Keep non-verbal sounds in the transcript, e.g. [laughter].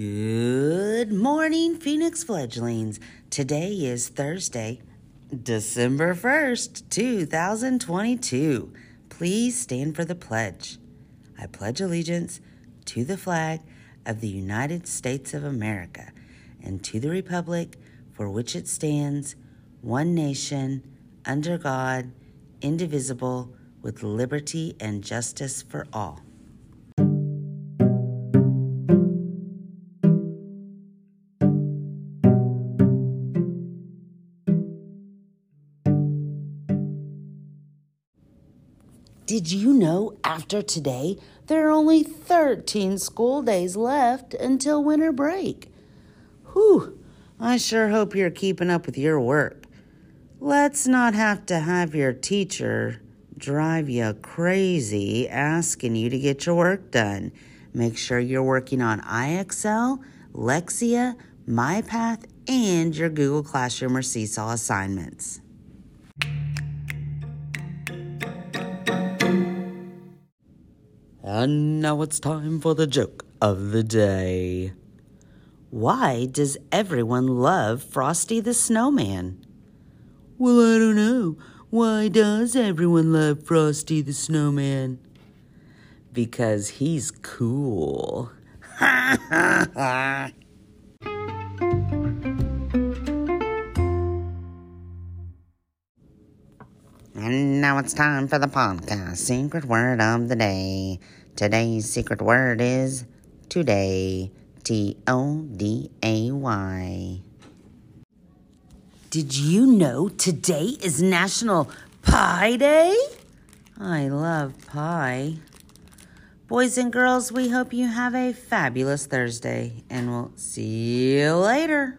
Good morning, Phoenix fledglings. Today is Thursday, December 1st, 2022. Please stand for the pledge. I pledge allegiance to the flag of the United States of America and to the republic for which it stands, one nation, under God, indivisible, with liberty and justice for all. Did you know after today there are only 13 school days left until winter break? Whew, I sure hope you're keeping up with your work. Let's not have to have your teacher drive you crazy asking you to get your work done. Make sure you're working on IXL, Lexia, MyPath, and your Google Classroom or Seesaw assignments. And now it's time for the joke of the day. Why does everyone love Frosty the Snowman? Well, I don't know. Why does everyone love Frosty the Snowman? Because he's cool. [laughs] Ha ha ha! And now it's time for the podcast secret word of the day. Today's secret word is today. T O D A Y. Did you know today is National Pie Day? I love pie. Boys and girls, we hope you have a fabulous Thursday, and we'll see you later.